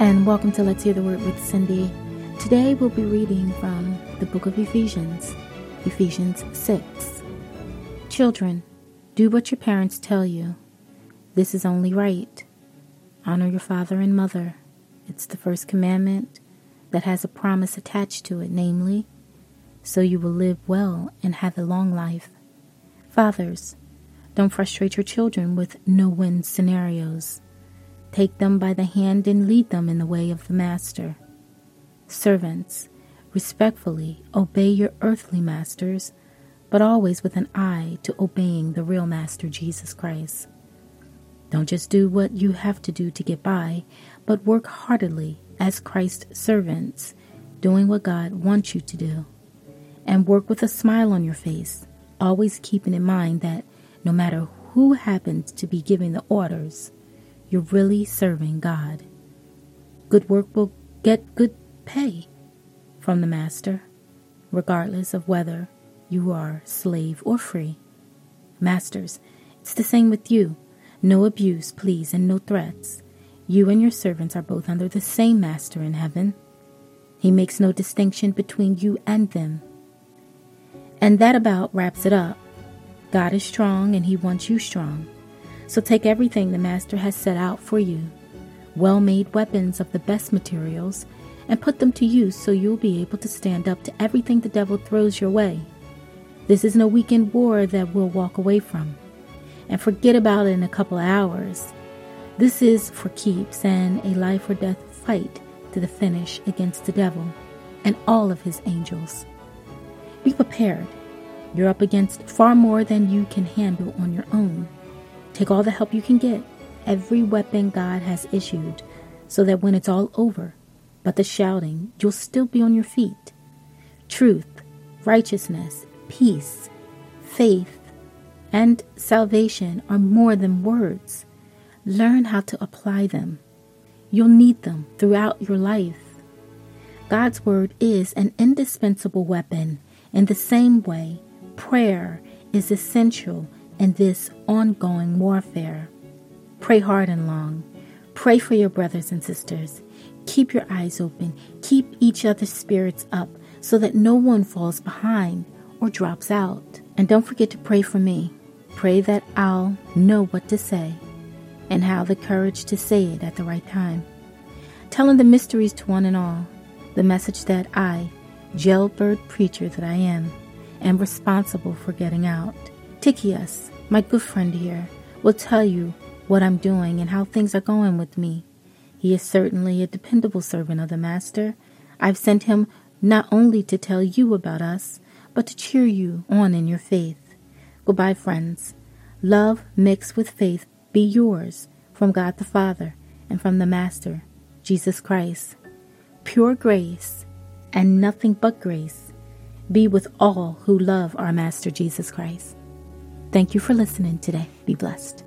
and welcome to Let's Hear the Word with Cindy. Today we'll be reading from the book of Ephesians, Ephesians 6. Children, do what your parents tell you. This is only right. Honor your father and mother. It's the first commandment that has a promise attached to it, namely, so you will live well and have a long life. Fathers, don't frustrate your children with no win scenarios. Take them by the hand and lead them in the way of the Master. Servants, respectfully obey your earthly masters, but always with an eye to obeying the real Master Jesus Christ. Don't just do what you have to do to get by, but work heartily as Christ's servants, doing what God wants you to do. And work with a smile on your face, always keeping in mind that no matter who happens to be giving the orders, you're really serving God. Good work will get good pay from the master, regardless of whether you are slave or free. Masters, it's the same with you. No abuse, please, and no threats. You and your servants are both under the same master in heaven. He makes no distinction between you and them. And that about wraps it up. God is strong and he wants you strong. So take everything the Master has set out for you, well made weapons of the best materials, and put them to use so you'll be able to stand up to everything the devil throws your way. This isn't a weekend war that we'll walk away from and forget about it in a couple of hours. This is for keeps and a life or death fight to the finish against the devil and all of his angels. Be prepared. You're up against far more than you can handle on your own. Take all the help you can get, every weapon God has issued, so that when it's all over, but the shouting, you'll still be on your feet. Truth, righteousness, peace, faith, and salvation are more than words. Learn how to apply them. You'll need them throughout your life. God's Word is an indispensable weapon. In the same way, prayer is essential in this ongoing warfare. Pray hard and long. Pray for your brothers and sisters. Keep your eyes open. Keep each other's spirits up so that no one falls behind or drops out. And don't forget to pray for me. Pray that I'll know what to say and have the courage to say it at the right time. Telling the mysteries to one and all, the message that I, jailbird preacher that I am, am responsible for getting out. Tychicus, my good friend here, will tell you what I'm doing and how things are going with me. He is certainly a dependable servant of the Master. I've sent him not only to tell you about us, but to cheer you on in your faith. Goodbye, friends. Love mixed with faith be yours from God the Father and from the Master, Jesus Christ. Pure grace and nothing but grace be with all who love our Master Jesus Christ. Thank you for listening today. Be blessed.